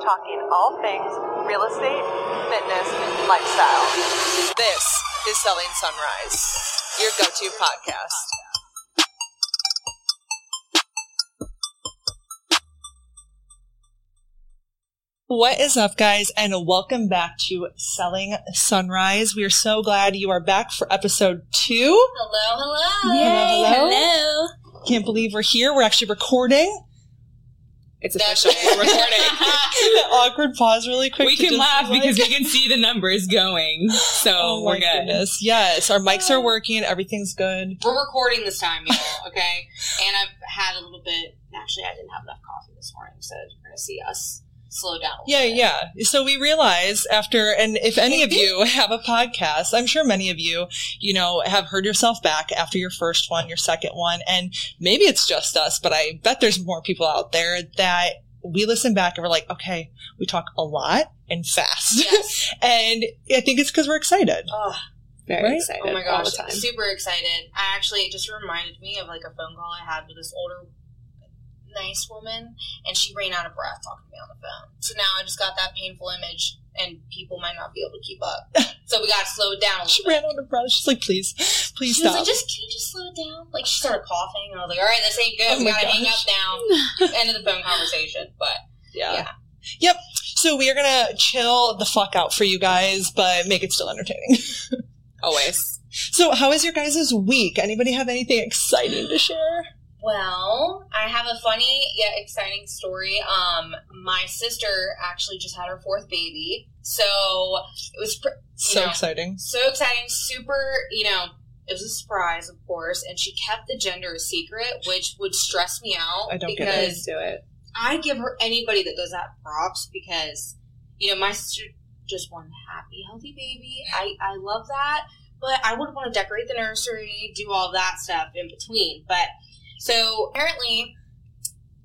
talking all things real estate, fitness, lifestyle. This is Selling Sunrise, your go to podcast. What is up, guys, and welcome back to Selling Sunrise. We are so glad you are back for episode two. Hello, hello. Yay, hello. hello. Can't believe we're here. We're actually recording. It's official. We're recording. That awkward pause, really quick. we can laugh like- because we can see the numbers going. So Oh we're good. goodness. Yes, our mics are um, working. Everything's good. We're recording this time, y'all, okay? and I've had a little bit, actually, I didn't have enough coffee this morning, so you're going to see us slow down Yeah, bit. yeah. So we realize after, and if any of you have a podcast, I'm sure many of you, you know, have heard yourself back after your first one, your second one, and maybe it's just us, but I bet there's more people out there that we listen back and we're like, okay, we talk a lot and fast. Yes. and I think it's because we're excited. Oh, Very Right? excited. oh my all gosh, the time. super excited. I actually, it just reminded me of like a phone call I had with this older, nice woman, and she ran out of breath talking to me on the phone. So now I just got that painful image, and people might not be able to keep up. so we got to slow it down a She bit. ran out of breath. She's like, please, please She stop. like, just can you just slow it down? Like she started coughing, and I was like, all right, this ain't good. Oh we gotta hang up now. End of the phone conversation. But yeah. yeah. Yep. So we are gonna chill the fuck out for you guys, but make it still entertaining. Always. So, how is your guys' week? Anybody have anything exciting to share? Well, I have a funny yet exciting story. Um, my sister actually just had her fourth baby, so it was pr- So know, exciting. so exciting, super. You know, it was a surprise, of course, and she kept the gender a secret, which would stress me out I don't get it. do it. I give her anybody that does that props because you know my sister just wanted a happy, healthy baby. I I love that, but I would want to decorate the nursery, do all that stuff in between. But so apparently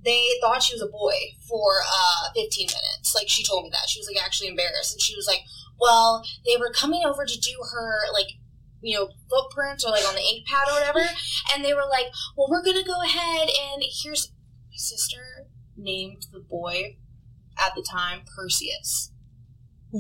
they thought she was a boy for uh 15 minutes. Like she told me that she was like actually embarrassed, and she was like, "Well, they were coming over to do her like." You know, footprints or like on the ink pad or whatever. And they were like, Well, we're gonna go ahead and here's my sister named the boy at the time Perseus.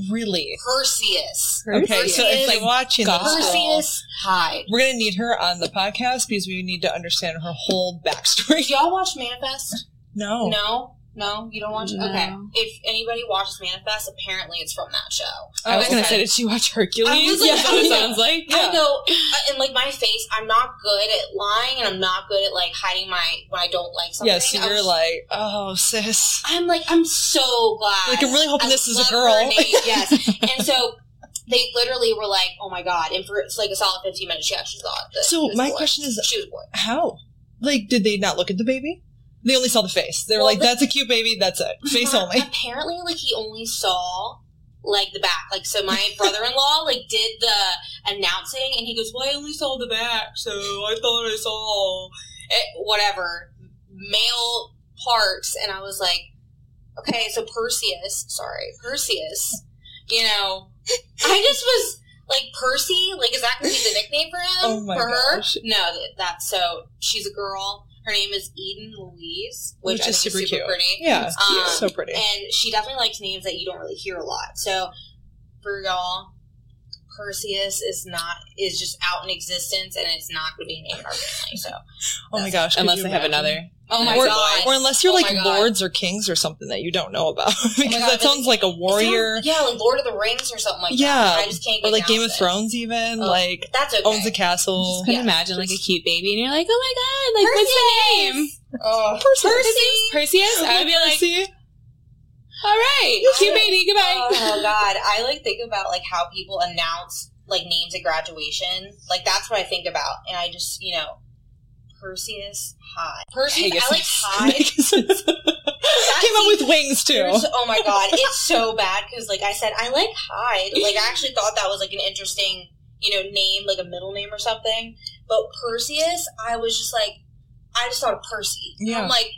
Really? Perseus. Okay, so if Perseus- you're watching Perseus Hyde. we're gonna need her on the podcast because we need to understand her whole backstory. Do y'all watch Manifest? No. No? No? You don't watch No. Okay. If anybody watches Manifest, apparently it's from that show. I was Oh, gonna say, did she watch Hercules? I was like, That's what it sounds like. I go, uh, and like my face, I'm not good at lying and I'm not good at like hiding my, when I don't like something. Yeah, so you're was- like, oh, sis. I'm like, I'm so glad. Like, I'm really hoping I this is a girl. yes. and so they literally were like, "Oh my god!" And for it's like a solid 15 minutes, she actually thought that. So my boy. question is- she was a boy. How? Like, did they not look at the baby? They only saw the face. They were Well, like, the- that's a cute baby. That's it. Face only. Apparently, like he only saw like the back. Like so, my brother-in-law like did the announcing, and he goes, "Well, I only saw the back, so I thought I saw it, whatever male parts." And I was like, "Okay, so Perseus, sorry, Perseus, you know, I just was." Like Percy, like is that gonna be the nickname for him? Oh for her? gosh. No, that- that's so. She's a girl. Her name is Eden Louise, which, Which I is think super is super cute. pretty. Yeah. Um, so pretty. And she definitely likes names that you don't really hear a lot. So for y'all, Perseus is not is just out in existence, and it's not going to be a name our family. So oh my gosh. Unless they have another. Oh my or, god, or unless you're Oh like lords or kings or something that you don't know about, oh because God, that sounds like a warrior, sounds- yeah, like Lord of the Rings or something like Yeah, that. I just can't. Get or like Game of it. Thrones, even Oh, like That's okay. owns a castle. Just couldn't Yeah, imagine like a cute baby, and you're like, oh my god, like what's the name? Oh, Percy. Perseus. I would be like, Percy. all right, cute baby, goodbye. Oh god, I like think about like how people announce like names at graduation. Like that's what I think about, and I just you know, Perseus Hyde. Perseus, I like Hyde. Pegasus. Came out with wings too. Oh my god, it's so bad because like I said, I like Hyde. Like I actually thought that was like an interesting, you know, name, like a middle name or something. But Perseus, I was just like, I just thought of Percy. Yeah. I'm like,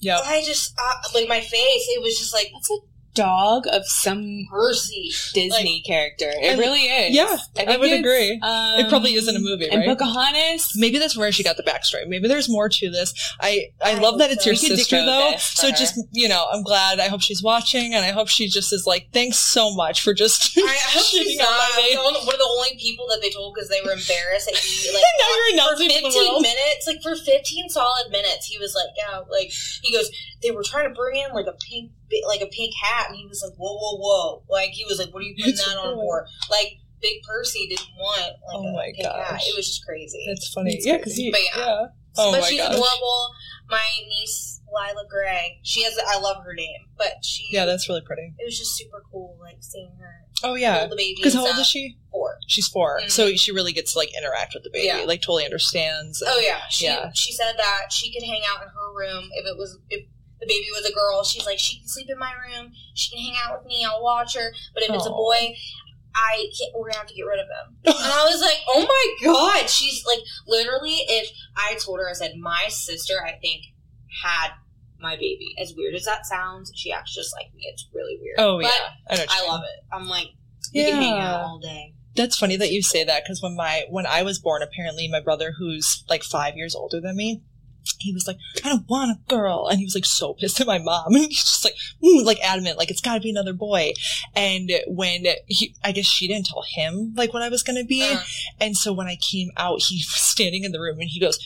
yeah. I just uh, like my face. It was just like That's a dog of some Percy. Disney character. It And- really is. Yeah, I think would agree. Um, it probably isn't a movie, And right? Pocahontas. Maybe that's where she got the backstory. Maybe there's more to this. I I, I love that it's so. your sister though. So her. just you know, I'm glad. I hope she's watching, and I hope she just is like, thanks so much for just. I, I hope she's not. my I was name. the only- one of the only people that they told because they were embarrassed that he like now you're announcing the 15 world. minutes, like for 15 solid minutes, he was like, yeah, like he goes, they were trying to bring in like a pink, like a pink hat, and he was like, whoa, whoa, whoa, like he was like, what are you putting It's that on for? Like Big Percy didn't want like Oh a my pink hat. It was just crazy. That's funny. That's yeah, because crazy. But yeah. Oh but my she's gosh. adorable. My niece Lila Gray, she has. I love her name, but she. Yeah, that's really pretty. It was just super cool, like seeing her Oh yeah. the baby. Because how old is she? Four. She's 4 Mhm. so she really gets to like interact with the baby. Yeah. Like totally understands. Oh yeah, she Yeah. she said that she could hang out in her room if it was if the baby was a girl. She's like she can sleep in my room. She can hang out with me. I'll watch her. But if it's a boy, I can't, we're gonna have to get rid of him. and I was like, oh my god. She's like literally. If I told her, I said my sister, I think had my baby. As weird as that sounds, she acts just like me. It's really weird. Oh But yeah. I. I love it. I'm like, we can hang Yeah. out all day. That's funny that you say that because when my when I was born, apparently my brother, who's like five years older than me, he was like, "I don't want a girl," and he was like so pissed at my mom, and he's just like, mm, like adamant, like it's got to be another boy. And when he, I guess she didn't tell him like what I was gonna be, Uh, and so when I came out, he was standing in the room and he goes.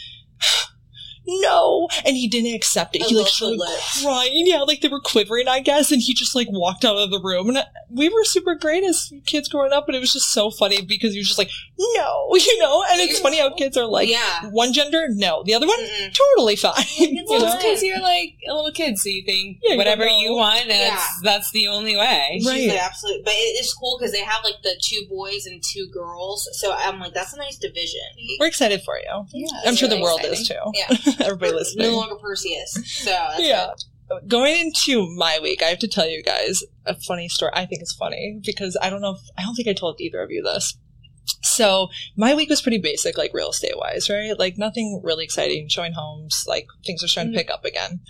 No, and he didn't accept it. I he like started crying. Yeah, like they were quivering, I guess. And he just like walked out of the room. And uh, we were super great as kids growing up, but it was just so funny because he was just like, no, you know. And it's funny how kids are like, yeah. one gender, no, the other one, Mm-mm. totally fine. you Well, because you're like a little kid, so you think Yeah, whatever don't you want, that's Yeah. that's the only way. She's Right. like, absolutely. But it's cool because they have like the two boys and two girls. So I'm like, that's a nice division. We're excited for you. Yeah, I'm sure the world exciting. is too. Yeah. Everybody listening. No longer Perseus. So that's Yeah. good. Going into my week, I have to tell you guys a funny story. I think it's funny because I don't know if I don't think I told either of you this. So my week was pretty basic, like real estate wise, right? Like nothing really exciting, showing homes, like things are starting to mm-hmm. pick up again.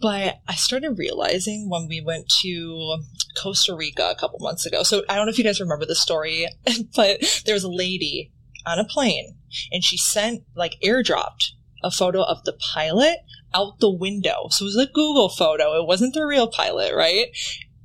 But I started realizing when we went to Costa Rica a couple months ago. So I don't know if you guys remember the story, but there was a lady on a plane and she sent like airdropped a photo of the pilot out the window. So it was a Google photo. It wasn't the real pilot, right?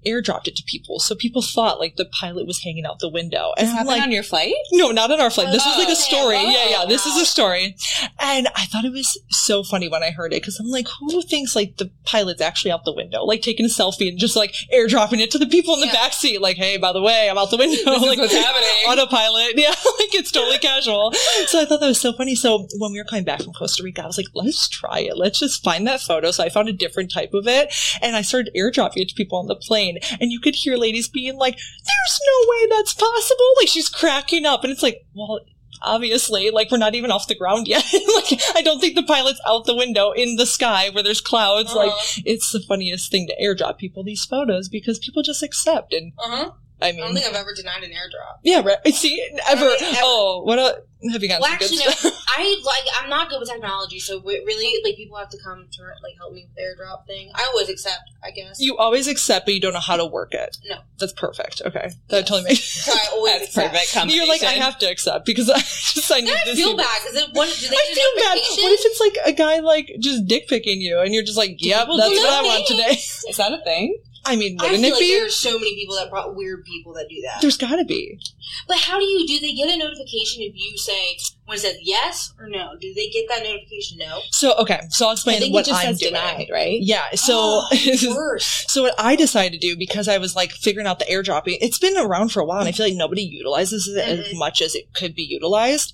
Airdropped it to people. So people thought like the pilot was hanging out the window. And happened like, on your flight? no, not on our flight. This was like Oh, a story. okay. Yeah, yeah. This is Oh, a story. And I thought it was so funny when I heard it because I'm like, who thinks like the pilot's actually out the window, like taking a selfie and just like airdropping it to the people in the Yeah. back seat, like, hey, by the way, I'm out the window. Is like, what's happening. Autopilot. Yeah, like it's totally casual. So I thought that was so funny. So when we were coming back from Costa Rica, I was like, let's try it. Let's just find that photo. So I found a different type of it and I started airdropping it to people on the plane. And you could hear ladies being like, there's no way that's possible. Like she's cracking up. And it's like, well, obviously, like we're not even off the ground yet. like I don't think the pilot's out the window in the sky where there's clouds. Like Uh-huh. it's the funniest thing to airdrop people these photos because people just accept. And Uh-huh. I I don't think I've ever denied an airdrop. yeah, right. See, ever. I mean, ever. Oh, what a, have you gotten Well, actually, no. I like. I'm not good with technology, so really, like, people have to come to like help me with the airdrop thing. I always accept, I guess. You always accept, but you don't know how to work it. No. That's perfect. Okay. That totally makes so I always That's accept. perfect. You're like, I have to accept because I just, I need I feel bad because what do they I feel bad. What if it's like a guy like just dick picking you and you're just like, yep, that's what I want today. Is that a thing? I mean, I wouldn't I feel it like be? there are so many people that brought weird people that do that. There's gotta be. But how do you do they get a notification if you say when it says yes or no? Do they get that notification no? So, okay. So I'll I explain think what it just I'm says doing. denied, right? Yeah. So, Oh, worse. So what I decided to do because I was like figuring out the airdropping, it's been around for a while and I feel like nobody utilizes it as Mhm. much as it could be utilized.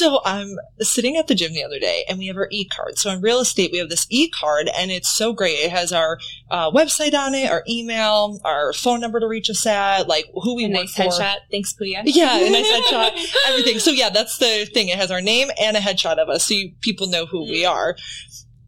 So I'm sitting at the gym the other day and we have our e-card. So in real estate, we have this e-card and it's so great. It has our uh, website on it, our email, our phone number to reach us at, like who we A work nice for. headshot. Thanks, Puya. Yeah, a nice headshot, everything. So yeah, that's the thing. It has our name and a headshot of us, so you, people know who we are.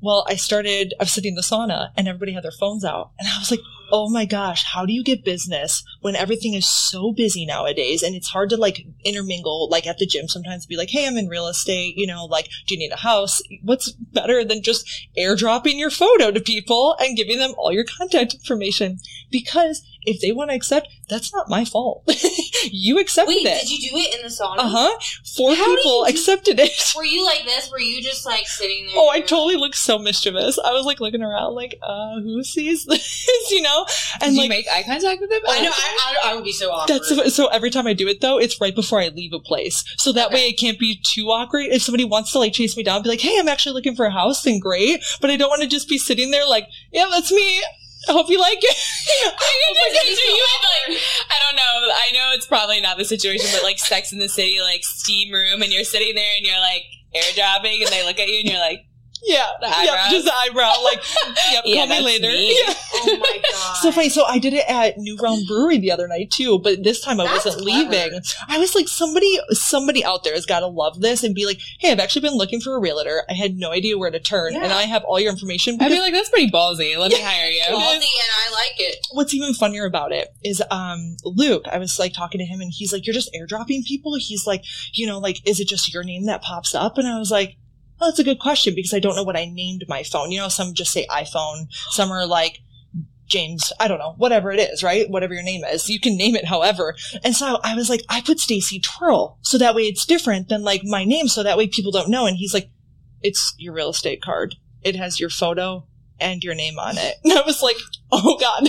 Well, I started. I was sitting in the sauna, and everybody had their phones out, and I was like, oh my gosh, how do you get business when everything is so busy nowadays and it's hard to like intermingle, like at the gym sometimes be like, hey, I'm in real estate, you know, like, do you need a house? What's better than just airdropping your photo to people and giving them all your contact information? Because if they want to accept, that's not my fault. you accepted Wait, it. did you do it in the sauna? Uh huh. Four How people do- accepted it. Were you like this? Were you just like sitting there? Oh, I totally looked so mischievous. I was like looking around, like, uh, who sees this? you know? Did And you like, make eye contact with them? I know. I, I, I would be so awkward. that's so every time I do it though, it's right before I leave a place. So that way Okay. it can't be too awkward. If somebody wants to like chase me down, be like, hey, I'm actually looking for a house, then great. But I don't want to just be sitting there like, yeah, that's me. I hope you like it. I could just picture you in, like, I don't know. I know it's probably not the situation, but like Sex in the City, like steam room, and you're sitting there and you're like airdropping, and they look at you and you're like, yeah. Yep, just the eyebrow. Like, yep, Yeah, call me later. me. Yeah. oh my god. So funny. So I did it at New Realm Brewery the other night too, but this time I That's wasn't clever. leaving. I was like, somebody, somebody out there has got to love this and be like, hey, I've actually been looking for a realtor. I had no idea where to turn, and I have all your information. I'd be like, that's pretty ballsy. Let me hire you. Ballsy, and I like it. what's even funnier about it is, um, Luke. I was like talking to him, and he's like, "You're just airdropping people." He's like, you know, like, is it just your name that pops up? And I was like. Oh, that's a good question because I don't know what I named my phone. You know, some just say iPhone, some are like James, I don't know, whatever it is, right? Whatever your name is. You can name it however. And so I was like, I put Stacy Twirl. So that way it's different than like my name. So that way people don't know. And he's like, it's your real estate card. It has your photo and your name on it. And I was like, oh God.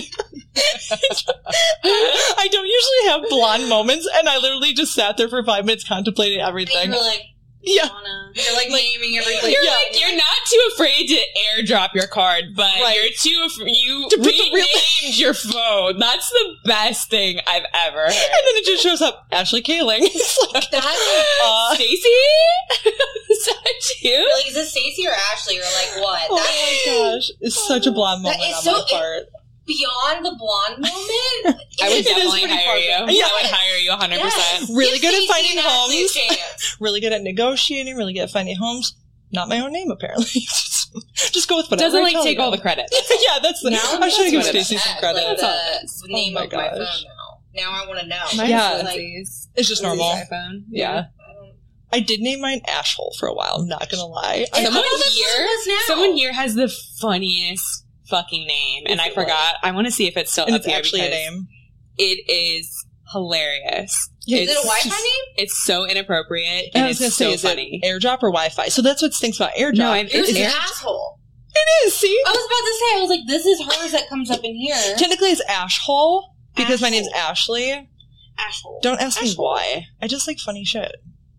I don't usually have blonde moments. And I literally just sat there for five minutes contemplating everything. like, Yeah. You're like, naming everything. You're Yeah. like you're not too afraid to airdrop your card, but Right. you're too af- you To the real- renamed your phone. That's the best thing I've ever heard. And then it just shows up Ashley Kaling. It's like, That, uh, Stacy, is that you? you're like, is this Stacey or Ashley or like what? oh my gosh. It's such a blonde moment on so- my part. Beyond the blonde moment. I would definitely pretty hire you. Yeah. I would hire you 100. percent Really Give good at finding and Ashley a homes. really good at negotiating, really good at finding homes. Not my own name, apparently. just, just go with whatever. Doesn't I like tell take you. all the credit. yeah, that's the. Now I'm trying to give that's Stacey some credit. Like That's the oh name Oh my of my phone now. Now I want to know. Mine's Yeah. Like, it's just normal. iPhone. Yeah. I I did name mine Ashhole for a while. I'm not gonna lie. I Someone thought that's what here, it was now. someone here has the funniest fucking name, and I it forgot. I want to see if it's still and up it's there actually a name. It is hilarious. Yeah, Is it a Wi-Fi name? It's so inappropriate, and it's say, so is funny. it AirDrop or Wi-Fi? So that's what stinks about AirDrop. No, I'm- It's Is an it- asshole. it is. See, I was about to say, I was like, this is hers that comes up in here. technically it's Ashhole because my name's Ashhole. Ashley. Asshole. Don't ask me why. I just like funny shit.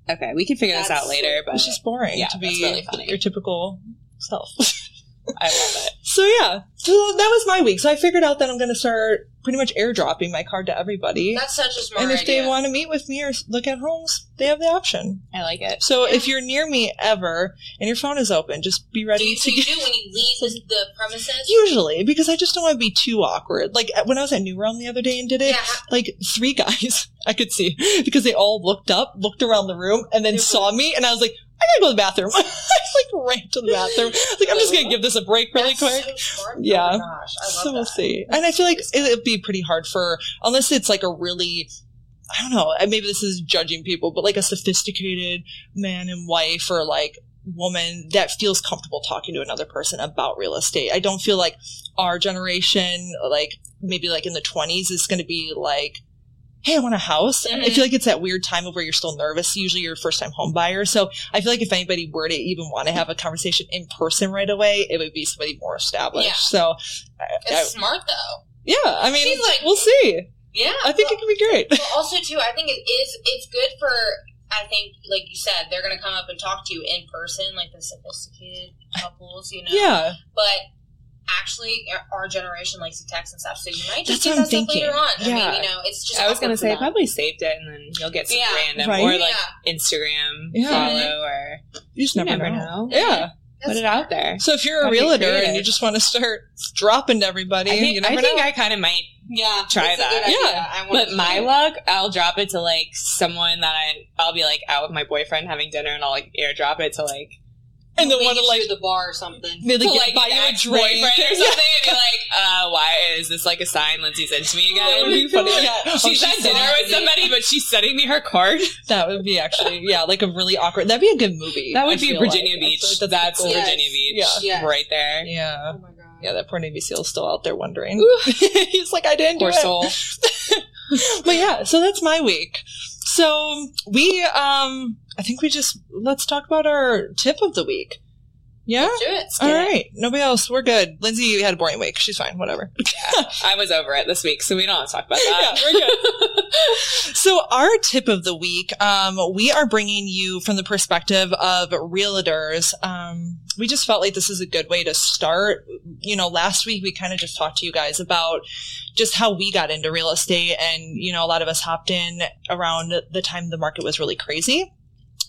Okay, we can figure this out later, but It's just boring yeah, to that's be really funny. your typical self. I love it. So yeah, so that was my week. So I figured out that I'm going to start pretty much airdropping my card to everybody. That's such a smart and if idea. they want to meet with me or look at homes, they have the option. I like it. So Yeah. if you're near me ever and your phone is open, just be do ready you, to so you do when you leave the, premises? Usually, because I just don't want to be too awkward. Like when I was at New Realm the other day and did it, yeah. like three guys I could see because they all looked up, looked around the room, and then saw me, and I was like, gotta go to the bathroom. I like ran to the bathroom. Like, I'm just gonna give this a break really That's quick. So. Oh yeah. Oh I love so we'll that. see. And I feel like it'd be pretty hard for unless it's like a really I don't know, maybe this is judging people, but like a sophisticated man and wife or like woman that feels comfortable talking to another person about real estate. I don't feel like our generation, like maybe like in the twenties, is gonna be like Hey, I want a house. I Mhm. feel like it's that weird time of where you're still nervous. Usually you're a first time home buyer. So I feel like if anybody were to even want to have a conversation in person right away, it would be somebody more established. Yeah. So I- It's I- smart though. yeah, I mean, She's like- we'll see. Yeah. I think it can be great. Well, also too, I think it is. It's good for. I think, like you said, they're going to come up and talk to you in person, like the sophisticated couples, you know. Yeah, But actually, our- our generation likes to text and stuff, so you might That's just do what that I'm stuff thinking. later on. Yeah. I mean, you know, it's just. I was gonna say them. probably saved it, and then you'll get some Yeah. random Right. or like Yeah. Instagram Yeah. follow or you just you never, never know. know. Yeah. That's put it out there. So if you're a Gotta realtor and you just want to start dropping to everybody, I think, you I, think know. I kind of might Yeah, Try that. Yeah. I want But my do it. luck, I'll drop it to like someone that I I'll be like out with my boyfriend having dinner, and I'll like airdrop it to like and then Maybe want to you like the bar or something. they like, to like buy you a ex-boyfriend drink or something, and be like, uh, why is this like a sign Lindsay sent to me That would again? be funny. Yeah. Oh, She's at sending dinner with me- somebody, but she's sending me her card. That would be actually yeah, like a really awkward. That'd be a good movie. That I would be Virginia like. Beach. feel like That's cool. Yes. Virginia Beach. Yeah. Yeah. Right there. Yeah. Oh my god. Yeah, that poor Navy SEAL's still out there wondering. He's like, I didn't Poor do it. soul. But yeah, so that's my week. So we, um, I think we just let's talk about our tip of the week. Yeah. Do it. All right. Nobody else. We're good. Lindsay had a boring week. She's fine. Whatever. I was over it this week, so we don't have to talk about that. Yeah, we're good. so our tip of the week, um, we are bringing you from the perspective of realtors. Um, we just felt like this is a good way to start. You know, last week we kind of just talked to you guys about just how we got into real estate and, you know, a lot of us hopped in around the time the market was really crazy.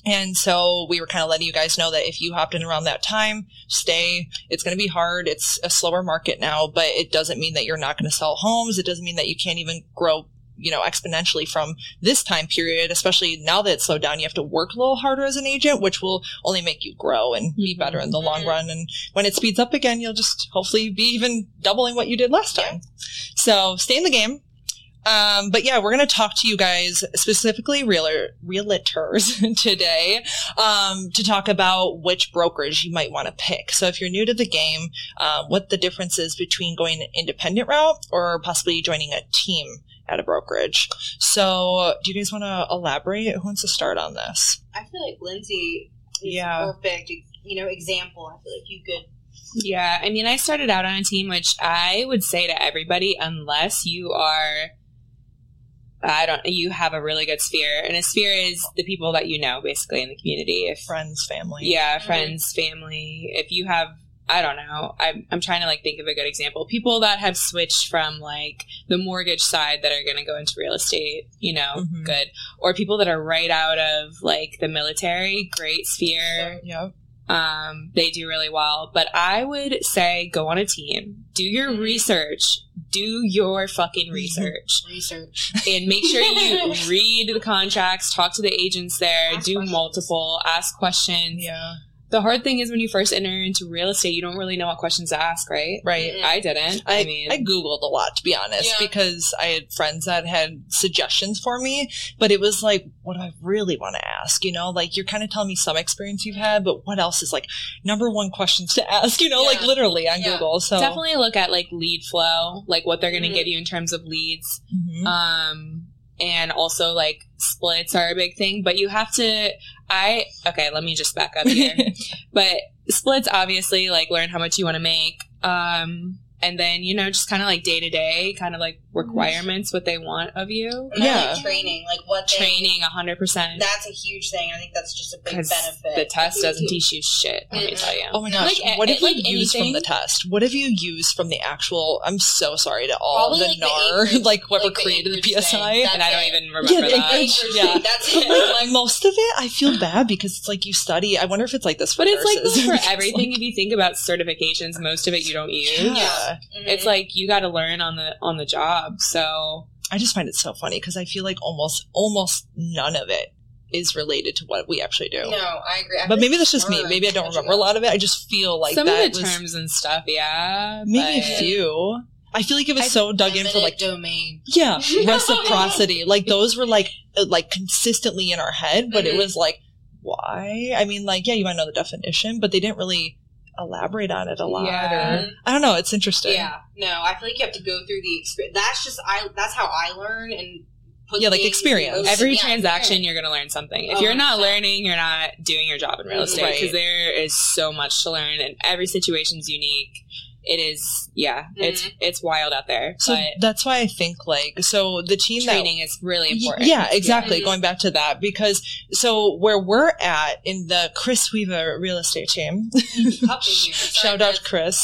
And so we were kind of letting you guys know that if you hopped in around that time, stay. It's going to be hard. It's a slower market now, but it doesn't mean that you're not going to sell homes. It doesn't mean that you can't even grow, you know, exponentially from this time period, especially now that it's slowed down. You have to work a little harder as an agent, which will only make you grow and be Mhm. better in the long run. And when it speeds up again, you'll just hopefully be even doubling what you did last time. So stay in the game. Um, but yeah, we're going to talk to you guys specifically realtor, realtors today, um, to talk about which brokerage you might want to pick. So if you're new to the game, uh, what the difference is between going an independent route or possibly joining a team at a brokerage. So do you guys want to elaborate? Who wants to start on this? I feel like Lindsay is Yeah. perfect, you know, example. I feel like you could. Yeah, I mean, I started out on a team, which I would say to everybody, unless you are, I don't, you have a really good sphere, and a sphere is the people that you know, basically in the community. If Friends, family. yeah, Mhm. friends, family. If you have, I don't know, I'm I'm trying to like think of a good example. People that have switched from like the mortgage side that are going to go into real estate, you know, Mhm. good, or people that are right out of like the military, great sphere Yep. um, they do really well. But I would say go on a team, do your Mhm. research, do your fucking research, Research. and make sure you read the contracts, talk to the agents there, Ask do questions. multiple, ask questions. Yeah. The hard thing is when you first enter into real estate, you don't really know what questions to ask, right? Right. Mm-mm. I didn't. I, I, mean, I googled a lot to be honest Yeah. because I had friends that had suggestions for me, but it was like, what do I really want to ask? You know, like you're kind of telling me some experience you've had, but what else is like number one questions to ask? You know, like literally on Yeah. Google. So definitely look at like lead flow, like what they're going to Mhm. give you in terms of leads. Mhm. um and also like splits are a big thing but you have to i okay let me just back up here. But splits obviously like learn how much you want to make. Um and then you know just kind of like day to day kind of like mm-hmm. requirements what they want of you And I Yeah. think training, like what they, training 100% That's a huge thing. I think that's just a big benefit. the test doesn't mm-hmm. teach you shit let me tell you Oh my gosh! Like, what have you like used from the test? What have you used from the actual? I'm so sorry to all Probably the like the NAR, Acreage- like whoever like created the Acreage PSI. thing. and i don't it. even remember Yeah, that Acreage- Acreage yeah. That's it. like, Like, most of it, I feel bad because it's like you study. I wonder if it's like this for but it's like nurses. this for everything like- if you think about certifications most of it you don't use yeah. Mhm. it's like you got to learn on the on the job so I just find it so funny because I feel like almost almost none of it is related to what we actually do. no, I agree. I But maybe that's just me. Maybe I don't remember a lot of it. I just feel like some that of the was terms and stuff yeah maybe but- a few. I feel like it was I- so dug in for like domain. yeah reciprocity. like those were like uh, like consistently in our head, but it Mhm. was like why? I mean, like yeah, you might know the definition, but they didn't really elaborate on it a lot. Yeah. Or I don't know. It's interesting. Yeah, no, I feel like you have to go through the experience. That's just I. That's how I learn and put Yeah, like experience. in every Yeah, transaction you're going to learn something if Oh, you're not 100%. learning you're not doing your job in real Mhm. estate because Right. there is so much to learn and every situation's unique it is yeah it's Mhm. it's wild out there So but that's why I think like so the team that training is really important Yeah, exactly. Mhm. Going back to that, because so where we're at in the Chris Weaver real estate team, Up in here. Sorry, shout out. Chris.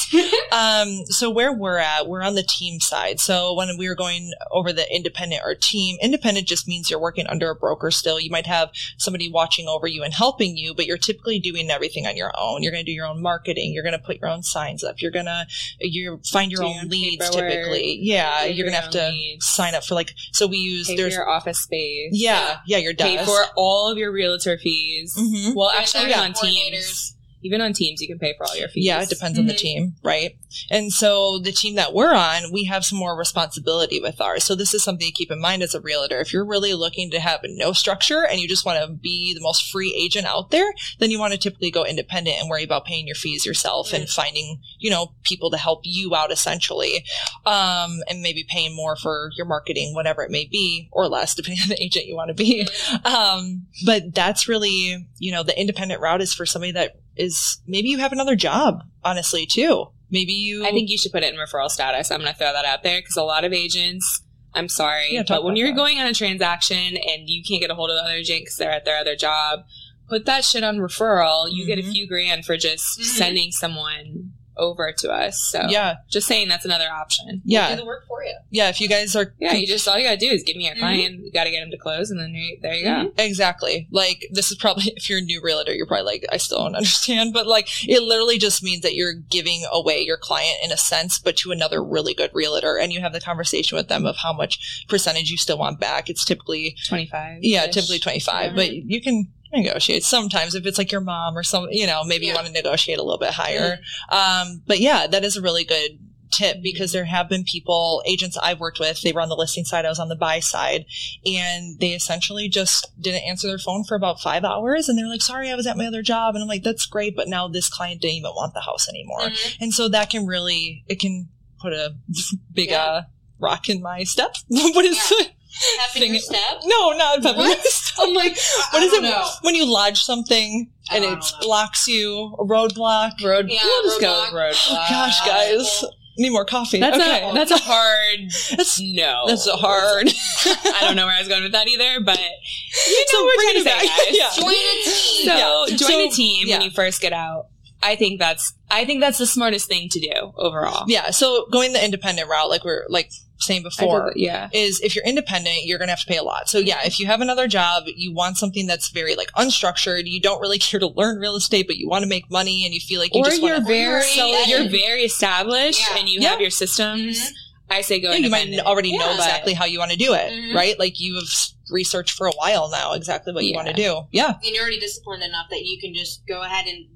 um, so where we're at, we're on the team side. So when we were going over the independent or team, independent just means you're working under a broker still. You might have somebody watching over you and helping you, but you're typically doing everything on your own. You're going to do your own marketing. You're going to put your own signs up. You're going to you find your Do own leads paperwork, typically. Yeah, pay you're going to have to leads. sign up for like. So we use pay for there's your office space yeah, yeah, your pay desk. for all of your realtor fees Mhm. well actually tax on teams even on teams, you can pay for all your fees. Yeah, it depends on the Mhm. team, right? And so the team that we're on, we have some more responsibility with ours. So this is something to keep in mind as a realtor. If you're really looking to have no structure and you just want to be the most free agent out there, then you want to typically go independent and worry about paying your fees yourself and finding, you know, people to help you out essentially. Um, and maybe paying more for your marketing, whatever it may be, or less, depending on the agent you want to be. Um, but that's really, you know, the independent route is for somebody that is maybe you have another job, honestly, too. Maybe you. I think you should put it in referral status. I'm going to throw that out there because a lot of agents, I'm sorry, Yeah, but when you're that. going on a transaction and you can't get a hold of the other agent because they're at their other job, put that shit on referral. You get a Mhm. few grand for just Mhm. sending someone over to us. So Yeah, just saying that's another option. Yeah, We'll do the work for you. yeah. If you guys are, Yeah, you just all you gotta do is give me a Mhm. client. You gotta get them to close, and then you, there you go. Mhm. exactly like this is probably if you're a new realtor, you're probably like, I still don't understand, but like it literally just means that you're giving away your client in a sense, but to another really good realtor, and you have the conversation with them of how much percentage you still want back. It's typically Twenty five. Yeah, typically 25, Yeah. but you can negotiate sometimes if it's like your mom or some, you know, maybe you want to negotiate a little bit higher. Um, but yeah, that is a really good tip because there have been people, agents I've worked with, they were on the listing side, I was on the buy side, and they essentially just didn't answer their phone for about five hours and they're like, sorry, I was at my other job. And I'm like, that's great, but now this client didn't even want the house anymore. Mhm. And so that can really, it can put a big, Yeah. uh, rock in my step. what is Yeah. It? Pep in Thing- your step. No, not pep in What? step. Oh I'm like, I, What I is don't it know. when you lodge something and don't it blocks you a roadblock? Road. Yeah, we'll just go roadblock. with roadblock. Oh gosh, guys, need more coffee. That's okay. a that's a hard That's- no. that's a hard. I don't know where I was going with that either, but you know So what we're trying to say, guys. Yeah. Join a team. So Yeah. join So- a team yeah. when you first get out. I think that's I think that's the smartest thing to do overall. yeah. So going the independent route, like we're like saying I did before. that- yeah. Is if you're independent, you're gonna have to pay a lot. So yeah, if you have another job, you want something that's very like unstructured. You don't really care to learn real estate, but you want to make money, and you feel like you Or just you're want to very sell it. you're very established Yeah. and you Yeah. have your systems. Mhm. I say go Yeah, you might independent. already know exactly how you want to do it, Mhm. right? Like you have s- researched for a while now exactly what you Yeah. want to do. Yeah, and you're already disciplined enough that you can just go ahead and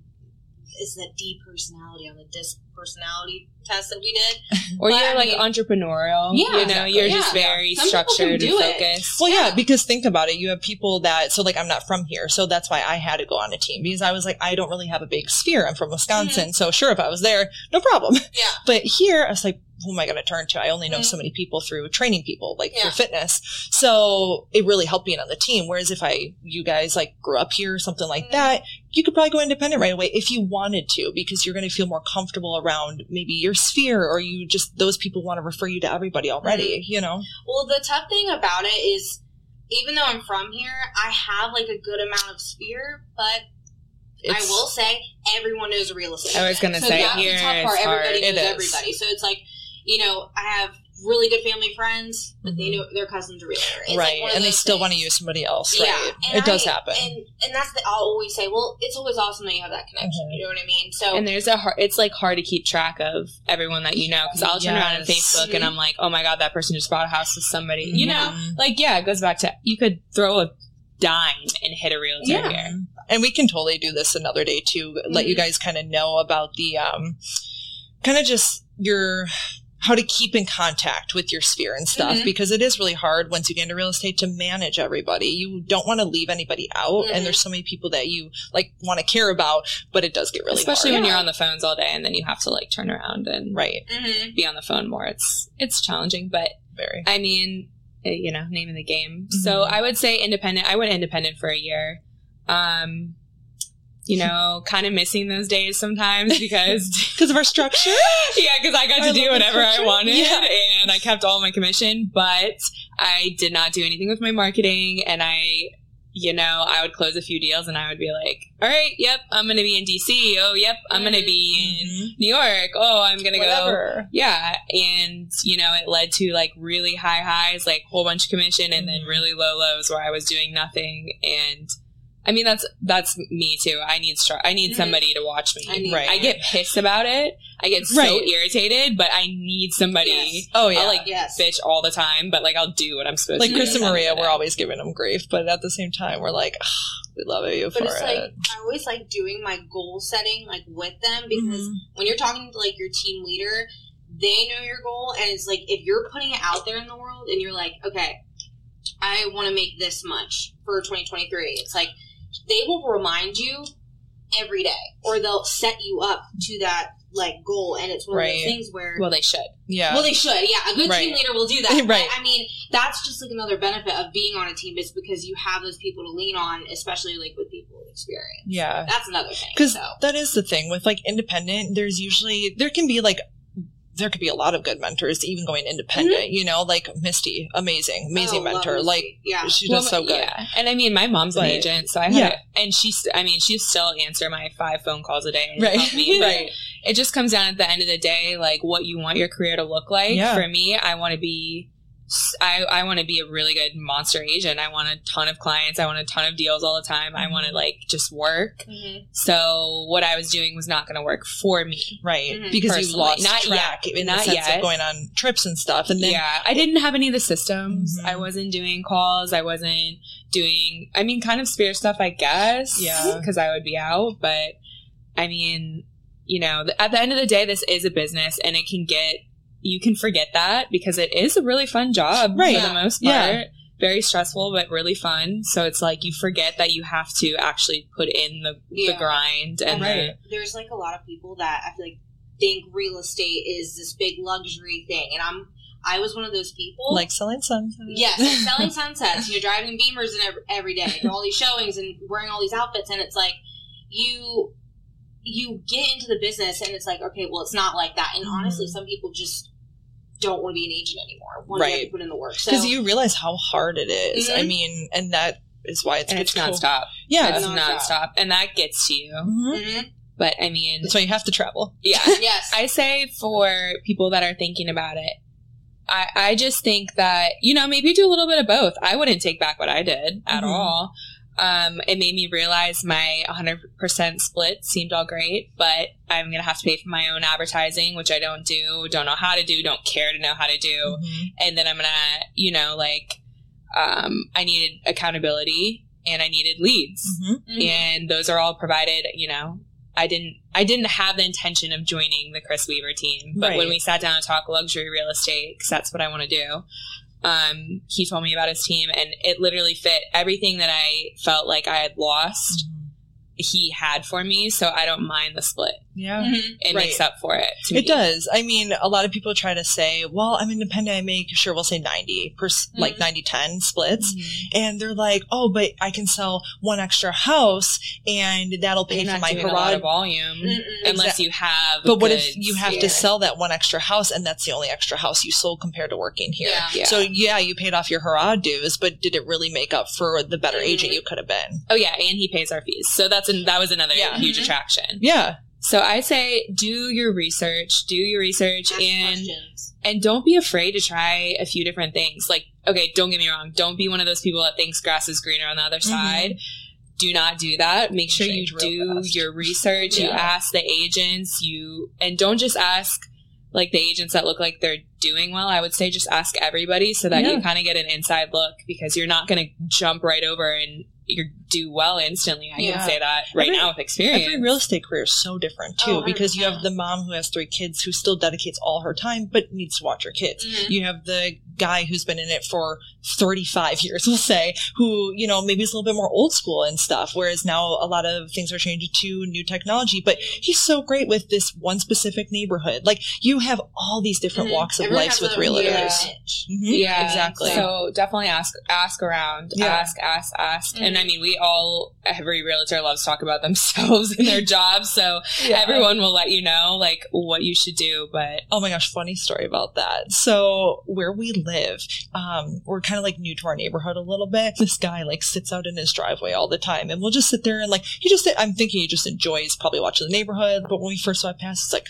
is that D personality on the DISC personality test that we did. or But, you're I like mean- entrepreneurial. Yeah, you know, exactly. you're just very Some people can structured and do it. focused. Well, yeah, Yeah. because think about it. You have people that, so like I'm not from here. So that's why I had to go on a team because I was like, I don't really have a big sphere. I'm from Wisconsin. So sure, if I was there, no problem. Yeah. But here, I was like, who am I going to turn to? I only know Mhm. so many people through training people, like Yeah. through fitness. So it really helped being on the team. Whereas if I, you guys like grew up here or something like Mhm. that, you could probably go independent right away if you wanted to, because you're going to feel more comfortable around maybe your sphere or you just, those people want to refer you to everybody already, you know? Well, the tough thing about it is, even though I'm from here, I have like a good amount of sphere, but I will say everyone knows real estate. I was gonna so say, here it's part. Everybody hard. Knows is. everybody. So it's like, you know, I have really good family friends, but they Mhm. know their cousin's a realtor. It's right one of and they those still want to use somebody else Yeah, right and it does happen and and that's the I'll always say. Well, it's always awesome that you have that connection. Mhm. You know what I mean? So And there's a hard, it's like hard to keep track of everyone that you know because I'll turn around on Yes. Facebook and I'm like, oh my god, that person just bought a house with somebody. You know, Mhm. like yeah, it goes back to you could throw a dime and hit a realtor Yeah. here. and we can totally do this another day too let you Mhm. guys kind of know about the um kind of just your how to keep in contact with your sphere and stuff Mhm. because it is really hard once you get into real estate to manage everybody you don't want to leave anybody out Mhm. and there's so many people that you like want to care about but it does get really Especially hard when you're on the phones all day and then you have to like turn around and right Mhm. be on the phone more. It's it's challenging, but very I mean, uh, you know, name of the game. So Mhm. I would say independent. I went independent for a year. Um, you know, kind of missing those days sometimes because because of our structure yeah, because I got to do whatever I wanted Yeah. and I kept all my commission, but I did not do anything with my marketing and I you know, I would close a few deals and I would be like, all right, yep, I'm going to be in DC. Oh, yep, I'm going to be in Mhm. New York. Oh, I'm going to go. Yeah. And, you know, it led to like really high highs, like whole bunch of commission and then Mhm. really low lows where I was doing nothing. And I mean, that's that's me too. I need str- I need Mhm. somebody to watch me. I need- Right. I get pissed about it. I get so Right. irritated, but I need somebody. Yes. Oh yeah. I'll like Yes. bitch all the time, but like I'll do what I'm supposed like to. Like Chris and at the end Maria, of we're always giving them grief, but at the same time, we're like, "Ah, we love you for But it's it. like I always like doing my goal setting like with them because Mhm. when you're talking to like your team leader, they know your goal and it's like if you're putting it out there in the world and you're like, okay, I want to make this much for 2023. It's like they will remind you every day or they'll set you up to that like goal and it's one of those things where Well, they should. yeah. well, they should. Yeah, a good Right. team leader will do that. Right. But, I mean, that's just like another benefit of being on a team is because you have those people to lean on, especially like with people with experience. yeah. That's another thing. Because so. that is the thing with like independent. There's usually there can be like there could be a lot of good mentors even going independent. You know, like Misty, amazing, amazing Mm-hmm. Oh, mentor. Like yeah, she Well, does so good. Yeah. And I mean, my mom's an agent, so I had, Yeah. and she's, I mean, she still answer my five phone calls a day. Right. me, but right. It just comes down at the end of the day, like what you want your career to look like. Yeah. For me, I want to be, I, I want to be a really good monster agent. I want a ton of clients. I want a ton of deals all the time. I want to like just work. Mhm. So what I was doing was not going to work for me. Right. Mhm. Because you Personally. lost Not track yet. in Not the sense yet. of going on trips and stuff. And then yeah, I didn't have any of the systems. Mhm. I wasn't doing calls. I wasn't doing, I mean, kind of spirit stuff, I guess. Yeah. Because I would be out. But I mean, you know, at the end of the day, this is a business and it can get, you can forget that because it is a really fun job Right. for the most part. Yeah. Very stressful, but really fun. So it's like you forget that you have to actually put in the, the grind and Right. there's like a lot of people that I feel like think real estate is this big luxury thing, and I'm I was one of those people. like selling sunsets. Yes, like selling sunsets. You're driving Beamers and every, every day, to all these showings and wearing all these outfits, and it's like you you get into the business, and it's like okay, well, it's not like that. And honestly, mm-hmm. some people just don't want to be an agent anymore. Want to Right. put in the work. So Because you realize how hard it is. I Mhm. mean, and that is why it's and good it's to go- nonstop. Yeah. It's Nonstop. nonstop. And that gets to you. Mhm. Mhm. But I mean, That's why you have to travel. yeah. yes, I say for people that are thinking about it, I, I just think that, you know, maybe do a little bit of both. I wouldn't take back what I did at Mhm. all. Um, it made me realize my 100% split seemed all great, but I'm going to have to pay for my own advertising, which I don't do, don't know how to do, don't care to know how to do. Mhm. And then I'm going to, you know, like, um, I needed accountability and I needed leads Mhm. Mhm. and those are all provided you know i didn't i didn't have the intention of joining the chris weaver team but when we sat down to talk luxury real estate because that's what i want to do um, he told me about his team and it literally fit everything that i felt like i had lost he had for me so i don't mind the split Yeah. Mhm. it Right. makes up for it to It me. does. I mean, a lot of people try to say, well, I'm independent. I make, sure, we'll say 90, per, like Mhm. 90 10 splits. Mhm. And they're like, oh, but I can sell one extra house and that'll pay You're for my doing a lot of garage. volume Mm-mm. unless you have But what if you have Yeah. to sell that one extra house and that's the only extra house you sold compared to working here? Yeah. Yeah. So yeah, you paid off your hurrah dues, but did it really make up for the better Mhm. agent you could have been? oh yeah and he pays our fees so that's an, that was another Yeah. huge Mhm. attraction Yeah. So I say do your research, do your research Ask and questions. and don't be afraid to try a few different things. Like, okay, don't get me wrong, don't be one of those people that thinks grass is greener on the other Mhm. side. Do not do that. Make sure you Change real do fast. your research, you ask the agents, you and don't just ask like the agents that look like they're doing well. I would say just ask everybody so that Yeah. you kind of get an inside look because you're not going to jump right over and you do well instantly. I Yeah. can say that right Every- now with experience. Every real estate career is so different too, Oh, because you have the mom who has three kids who still dedicates all her time, but needs to watch her kids. Mhm. You have the guy who's been in it for 35 years, we'll say, who, you know, maybe is a little bit more old school and stuff, whereas now a lot of things are changing to new technology, but he's so great with this one specific neighborhood. Like, you have all these different Mhm. walks of Everyone lives with their own realtors. niche. Mhm. Yeah, exactly. So definitely ask ask around, Yeah. ask, ask, ask. And I Mhm. mean, we all every realtor loves to talk about themselves and their jobs, so Yeah. everyone will let you know like what you should do. But Oh my gosh, funny story about that. So where we live, um, we're kind of like new to our neighborhood a little bit. This guy like sits out in his driveway all the time and we'll just sit there and like, he just, I'm thinking he just enjoys probably watching the neighborhood. But when we first saw it pass, it's like,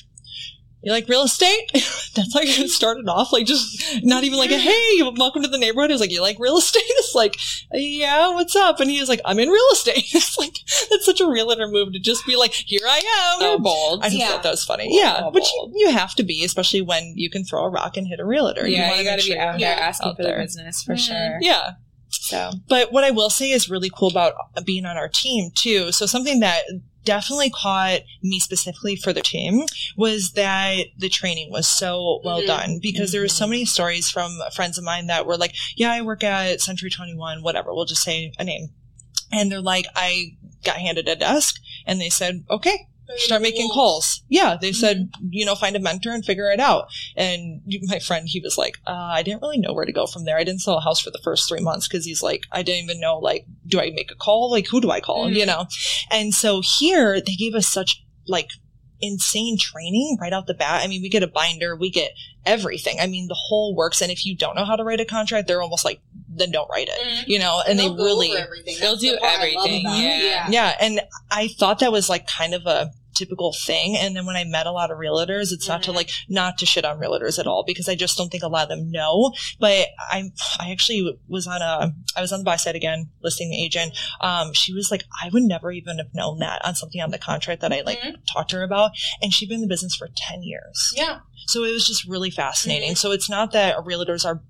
you like real estate? That's how you started off. Like just not even like a, hey, welcome to the neighborhood. It's like, you like real estate? It's like, yeah, what's up? And he was like, I'm in real estate. it's like, that's such a realtor move to just be like, here I am. So bold. I just Yeah. thought that was funny. Yeah, So but you, you have to be, especially when you can throw a rock and hit a realtor. yeah, wanna you, gotta be sure out there Yeah. asking out for the business for Mhm. sure. Yeah. So But what I will say is really cool about being on our team too. So something that definitely caught me specifically for the team was that the training was so well Mhm. done because there were so Mhm. many stories from friends of mine that were like, yeah, I work at Century 21, whatever. We'll just say a name. And they're like, I got handed a desk and they said, okay, start making calls. Yeah, they said, you know, find a mentor and figure it out. And my friend, he was like, uh, I didn't really know where to go from there. I didn't sell a house for the first three months because he's like, I didn't even know, like, do I make a call? Like, who do I call? You know? And so here they gave us such like insane training right out the bat. I mean, we get a binder, we get everything. I mean, the whole works. And if you don't know how to write a contract, they're almost like, then don't write it, Mhm. you know? And they They'll go really they'll do the part I love everything, about it. yeah. yeah, and I thought that was like kind of a typical thing. And then when I met a lot of realtors, it's not to Mhm. like not to shit on realtors at all because I just don't think a lot of them know. But I'm I actually was on a, I was on the buy side again, listing agent. Um, she was like, I would never even have known that on something on the contract that I like Mhm. talked to her about. And she'd been in the business for 10 years. Yeah. So it was just really fascinating. Mhm. So it's not that realtors are,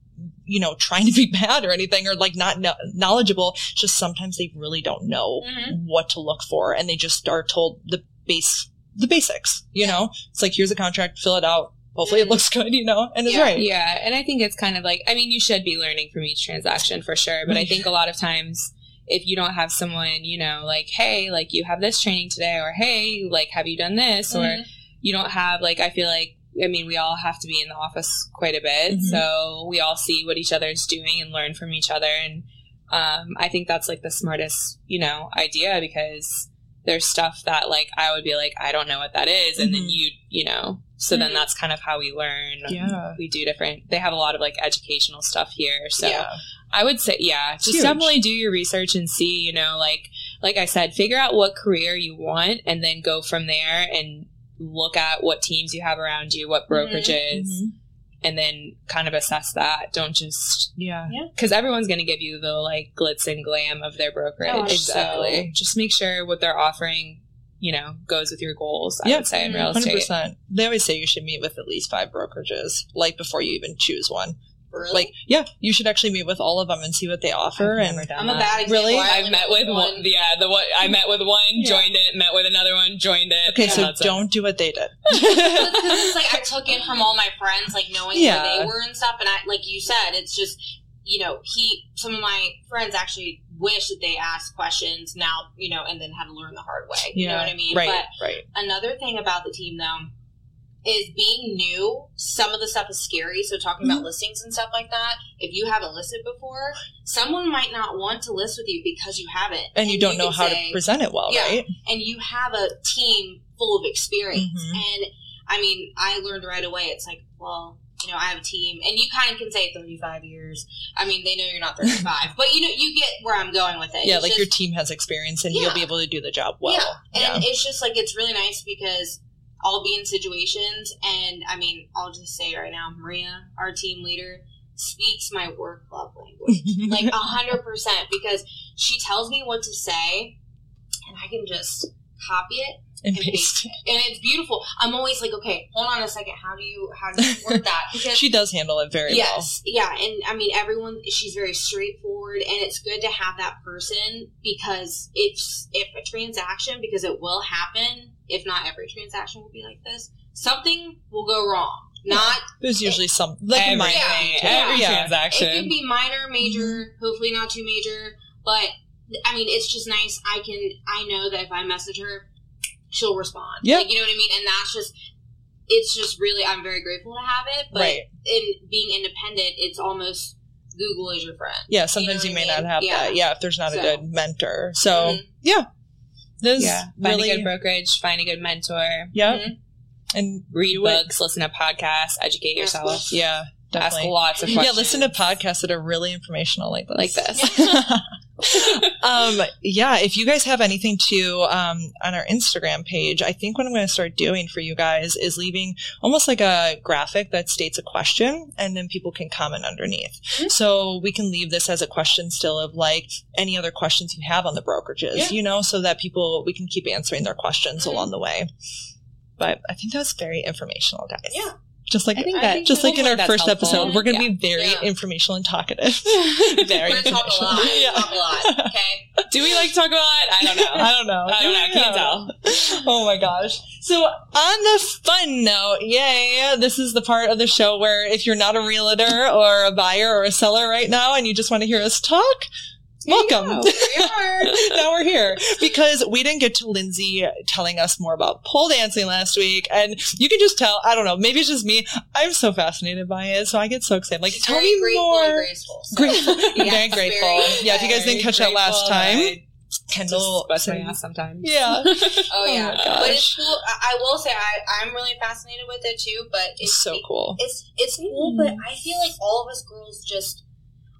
you know, trying to be bad or anything or like not kno- knowledgeable. It's just sometimes they really don't know Mhm. what to look for and they just are told the base, the basics, you know? It's like, here's a contract, fill it out. Hopefully it Mhm. looks good, you know? And it's Yeah. right. Yeah, and I think it's kind of like I mean, you should be learning from each transaction for sure, but I think a lot of times if you don't have someone, you know, like, hey, like you have this training today, or hey, like, have you done this, or Mhm. you don't have like I feel like I mean, we all have to be in the office quite a bit, Mhm. so we all see what each other's doing and learn from each other, and um, I think that's like the smartest, you know, idea because there's stuff that like I would be like, I don't know what that is, and then Mhm. you, you know, so then Mhm. that's kind of how we learn. Yeah. we do different. They have a lot of like educational stuff here, so yeah. I would say, yeah, just huge. definitely do your research and see, you know, like like I said, figure out what career you want, and then go from there and look at what teams you have around you, what brokerages, Mhm. and then kind of assess that. Don't just Yeah. because everyone's going to give you the like glitz and glam of their brokerage. Oh, exactly. So just make sure what they're offering, you know, goes with your goals. I Yeah. would say in real Hundred estate. percent. They always say you should meet with at least five brokerages, like before you even choose one. Really? Like, yeah, you should actually meet with all of them and see what they offer. I've and I'm a bad example. Really? I I've met with one. Yeah, the one I met with one, Yeah. joined it, met with another one, joined it. okay, so don't do what they did. Because it's like I took it from all my friends, like knowing Yeah. where they were and stuff. And I, like you said, it's just you know, he. Some of my friends actually wish that they asked questions now, you know, and then had to learn the hard way. You know what I mean? right, But right. another thing about the team though is being new some of the stuff is scary so talking Mm-hmm. about listings and stuff like that if you haven't listed before someone might not want to list with you because you haven't And you don't know how say- to present it well, Yeah. right? and you have a team full of experience Mhm. and i mean i learned right away it's like well you know i have a team and you kind of can say 35 years i mean they know you're not 35 but you know you get where i'm going with it Yeah, It's like just- your team has experience and you'll be able to do the job well. yeah. And it's just like it's really nice because I'll be in situations and I mean, I'll just say right now, Maria, our team leader, speaks my work love language. like a hundred percent because she tells me what to say and I can just copy it and and paste. it. And it's beautiful. I'm always like, okay, hold on a second, how do you how do you word that? Because She does handle it very well. yes, yeah, and I mean everyone. She's very straightforward, and it's good to have that person because if if a transaction, because it will happen. If not every transaction will be like this, something will go wrong. Not. There's usually some like every, minor Yeah. thing it. every yeah. it can be minor, major, Mm-hmm. hopefully not too major, but I mean it's just nice. I can I know that if I message her, she'll respond. Yeah. like, you know what I mean, and that's just. It's just really, I'm very grateful to have it, but Right. in being independent, it's almost Google is your friend. Yeah, sometimes know you, may I not have Yeah. that. Yeah, if there's not So- a good mentor. So Mhm. yeah, there's yeah, find really a good brokerage, find a good mentor, yeah, Mhm. and read do it. books, listen to podcasts, educate yourself, questions. Yeah, ask lots of Yeah, listen to podcasts that are really informational like this. Like this. um, yeah, if you guys have anything to um, on our Instagram page, I think what I'm going to start doing for you guys is leaving almost like a graphic that states a question, and then people can comment underneath. Mhm. So we can leave this as a question still of like any other questions you have on the brokerages, Yeah. you know, so that people we can keep answering their questions Mhm. along the way. But I think that's very informational, guys. Yeah. Just like I think that just like in our first helpful. episode, we're going to Yeah. be very Yeah. informational and talkative. very We're talk a lot. informational. Yeah. Talk a lot. Okay. Do we like to talk about it? I don't know. I don't know. I don't know. I can't tell. Oh my gosh. So on the fun note, yay, this is the part of the show where if you're not a realtor or a buyer or a seller right now and you just want to hear us talk, welcome. go. We are. now we're here because we didn't get to Lindsay telling us more about pole dancing last week. And you can just tell, I don't know, maybe it's just me. I'm so fascinated by it. So I get so excited. Like, She's tell me grateful more. graceful. So. Grateful. Very grateful. very- yeah, if you guys didn't catch that last time, I Kendall. just bust my ass sometimes. Yeah. Oh yeah, my but it's cool. I, I will say I, I'm really fascinated with it too. But it's It's so cool. It's it's cool, but I feel like all of us girls just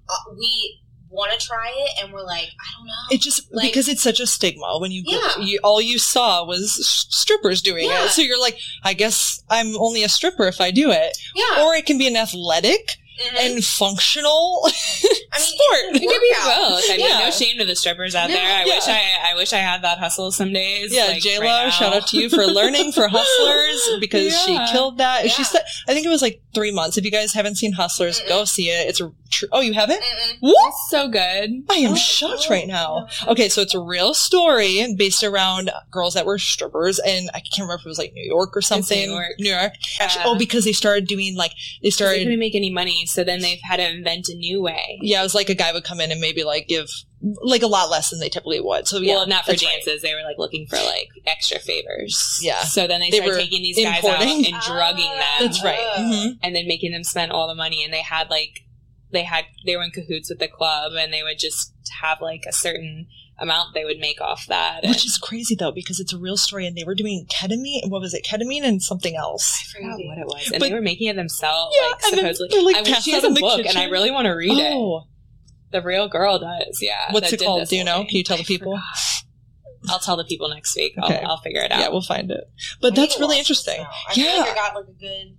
uh, we want to try it, and we're like, I don't know. It just Like- because it's such a stigma when you, Yeah. you all you saw was s- strippers doing Yeah. it. So you're like, I guess I'm only a stripper if I do it. yeah, Or it can be an athletic Mhm. and functional I mean, sport. It could be both. I mean, Yeah. no shame to the strippers out No, there. I yeah. wish I, I wish I had that hustle some days. Yeah, like, J Lo, right shout out to you for learning for Hustlers because Yeah. she killed that. She said, I think it was like three months. If you guys haven't seen Hustlers, Mm-mm. go see it. It's a true. Oh, you haven't? Mm-mm. What? It's so good. I am Oh, shocked oh, right now. Okay, so it's a real story based around girls that were strippers, and I can't remember if it was like New York or something. New York. New York. Actually, Yeah. oh, because they started doing like They started. couldn't make any money, so then they've had to invent a new way. Yeah, it was like a guy would come in and maybe like give like a lot less than they typically would. So yeah, well, not for that's right. dances. They were like looking for like extra favors. Yeah. So then they, They started were taking these guys out and drugging them. That's right. Mhm. and then making them spend all the money and they had like they had they were in cahoots with the club and they would just have like a certain amount they would make off that and Which is crazy though, because it's a real story, and they were doing ketamine. What was it? Ketamine and something else. I forgot what it was and But- they were making it themselves Yeah, like supposedly like, I wish passed she has out a in the book and I really want to read it Oh, the real girl does yeah What's it called? Do you know? thing. Can you tell the people? I'll tell the people next week Okay. I'll, I'll figure it out yeah, we'll find it. But I that's really interesting. now. I feel Yeah. like I got like a good.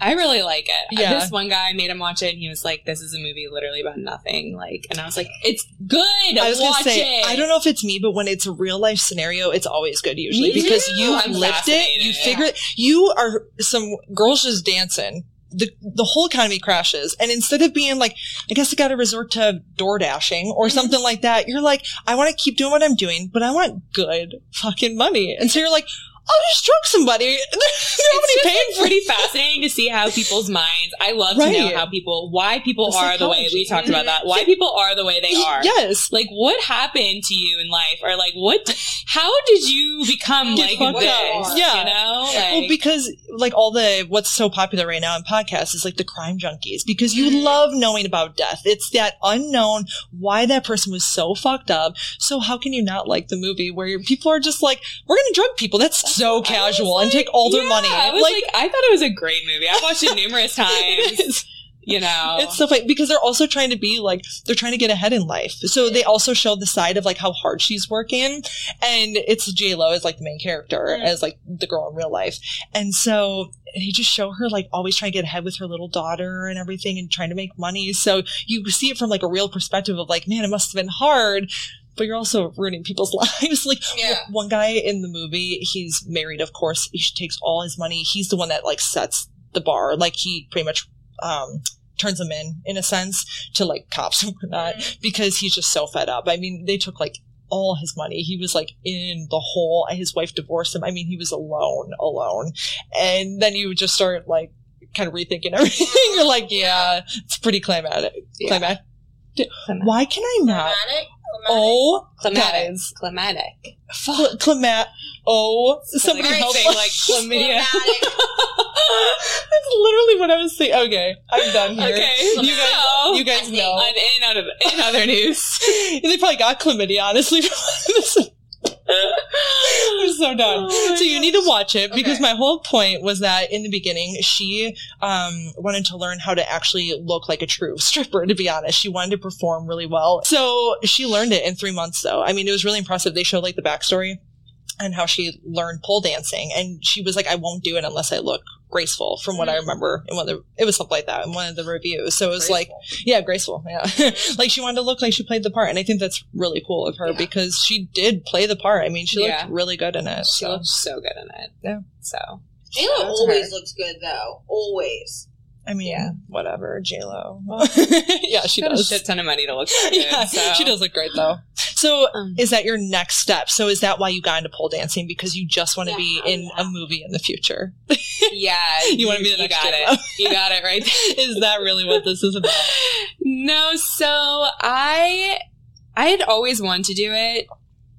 I really like it. Yeah. This one guy made him watch it, and he was like, "This is a movie literally about nothing." Like, and I was like, "It's good. I was watch gonna say, it." I don't know if it's me, but when it's a real life scenario, it's always good usually Me because too. you've I'm lived it, you fascinated. figure it. You are some girls just dancing. The the whole economy crashes, and instead of being like, I guess I got to resort to door dashing or Mm-hmm. something like that, you're like, I want to keep doing what I'm doing, but I want good fucking money, and so you're like, I'll just drug somebody. Nobody it's paying just for pretty fascinating to see how people's minds. I love to know how people, why people The are the way we talked about that. Why people are the way they are. Yes. Like, what happened to you in life, or like, what? How did you become Get like this? up. Yeah. you know, well, because like all the what's so popular right now in podcasts is like the crime junkies because you Mhm. love knowing about death. It's that unknown why that person was so fucked up. So how can you not like the movie where people are just like, we're gonna drug people? That's so casual and take all their yeah, money. I was like, I thought it was a great movie. I've watched it numerous times. You know, it's so funny because they're also trying to be like they're trying to get ahead in life. So they also show the side of like how hard she's working, and it's J Lo as like the main character Mhm. as like the girl in real life, and so they just show her like always trying to get ahead with her little daughter and everything, and trying to make money. So you see it from like a real perspective of like, man, it must have been hard. But you're also ruining people's lives. Like Yeah. one guy in the movie, he's married, of course. He takes all his money. He's the one that like sets the bar. Like he pretty much um, turns them in, in a sense, to like cops and whatnot, because he's just so fed up. I mean, they took like all his money. He was like in the hole. His wife divorced him. I mean, he was alone, alone. And then you just start like kind of rethinking everything. You're like, yeah, it's pretty climatic. Yeah. Climatic. Why can I not? Climatic? Oh, climatic, guys. climatic. Cl- climat. Oh, somebody like help us. like chlamydia. That's literally what I was saying. Okay, I'm done here. Okay, you guys, so- you guys know. And in other, in other news, they probably got chlamydia, honestly. I'm so done. Oh so you need to watch it because Okay. my whole point was that in the beginning she um, wanted to learn how to actually look like a true stripper. To be honest, she wanted to perform really well. So she learned it in three months. Though I mean, it was really impressive. They showed like the backstory and how she learned pole dancing, and she was like, "I won't do it unless I look." Graceful from what i mm-hmm. remember in one of the it was something like that in one of the reviews so it was like yeah graceful yeah like she wanted to look like she played the part and i think that's really cool of her Yeah. because she did play the part i mean she Yeah. looked really good in it She so. looks so good in it. Yeah. So J-Lo Shout out to always her. looks good though. Always. I mean Yeah. whatever j-lo yeah she got a does shit ton of money to look good. yeah, so. she does look great though. So, Um, is that your next step? So, is that why you got into pole dancing because you just want to be Yeah. in a movie in the future? Yeah, You wanna be in the You next got J-Lo. it. You got it right is that really what this is about? No, so I I had always wanted to do it.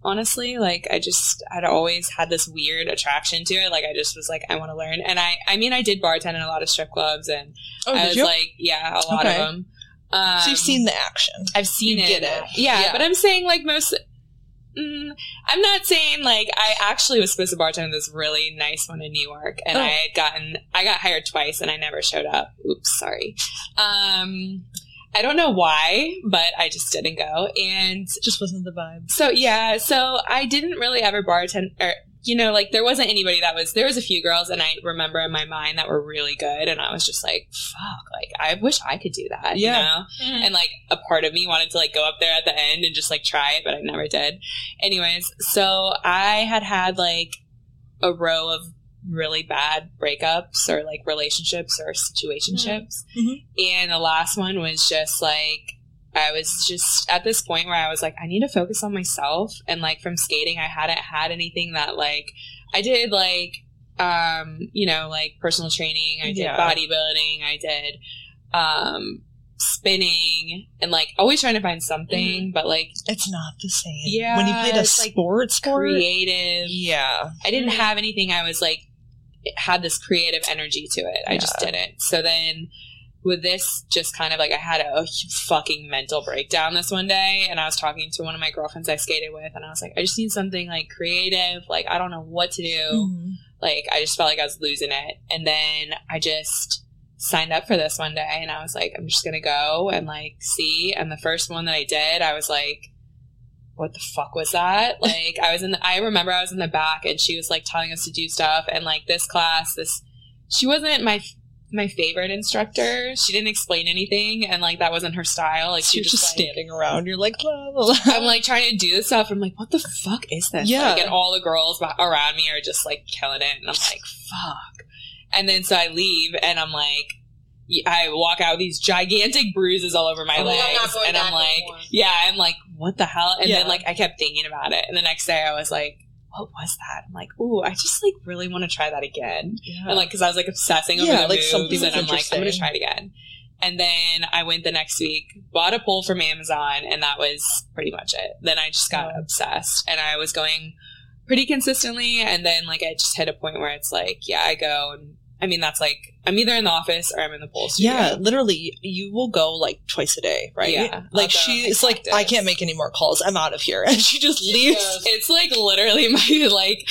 Honestly, like I just I'd always had this weird attraction to it. Like I just was like I want to learn, and I I mean I did bartend in a lot of strip clubs, and Oh, I was you? like yeah, a lot Okay. of them. Um, so you've seen the action. I've seen you it. it. Yeah, Yeah. but I'm saying like most. Mm, I'm not saying like I actually was supposed to bartend this really nice one in New York, and Oh. I had gotten I got hired twice, and I never showed up. Oops, sorry. Um, I don't know why, but I just didn't go, and Just wasn't the vibe. so yeah, so I didn't really ever bartend or you know, like there wasn't anybody that was there was a few girls and I remember in my mind that were really good and I was just like, fuck, like I wish I could do that, Yeah. you know? Mm-hmm. And like a part of me wanted to like go up there at the end and just like try it, but I never did. Anyways, so I had had like a row of really bad breakups or like relationships or situationships. Mhm. And the last one was just like I was just at this point where I was like, I need to focus on myself. And like from skating, I hadn't had anything that like I did like um, you know, like personal training, I did Yeah. bodybuilding, I did um spinning and like always trying to find something, but like It's not the same. Yeah, When you played a it's like sport, sport. creative. Yeah. I didn't have anything I was like it had this creative energy to it. I just didn't. So then with this just kind of like I had a, fucking mental breakdown this one day and I was talking to one of my girlfriends I skated with and I was like I just need something like creative, like I don't know what to do. Mhm. Like I just felt like I was losing it. And then I just signed up for this one day and I was like I'm just to go and like see and the first one that I did, I was like what the fuck was that? Like I was in the I remember I was in the back and she was like telling us to do stuff and like this class this she wasn't my my favorite instructor. She didn't explain anything and like that wasn't her style. Like she you're just like, standing around. You're like, la, la, la. I'm like trying to do this stuff. I'm like, what the fuck is this? Yeah. Like, and all the girls around me are just like killing it. And I'm like, fuck. And then so I leave and I'm like, I walk out with these gigantic bruises all over my Oh, legs. And I'm like, anymore. yeah, I'm like, what the hell? And Yeah. then like I kept thinking about it. And the next day I was like, what was that? I'm like, ooh, I just like really want to try that again. Yeah. And like, cause I was like obsessing over Yeah, the like, moves, something and I'm like, I'm gonna try it again. And then I went the next week, bought a pole from Amazon, and that was pretty much it. Then I just got Wow. obsessed, and I was going pretty consistently. And then like I just hit a point where it's like, yeah, I go, and I mean that's like I'm either in the office or I'm in the pole studio. Yeah, literally, you will go like twice a day, right? Yeah, like go she's like. I can't make any more calls. I'm out of here, and she just leaves. goes, It's like literally my like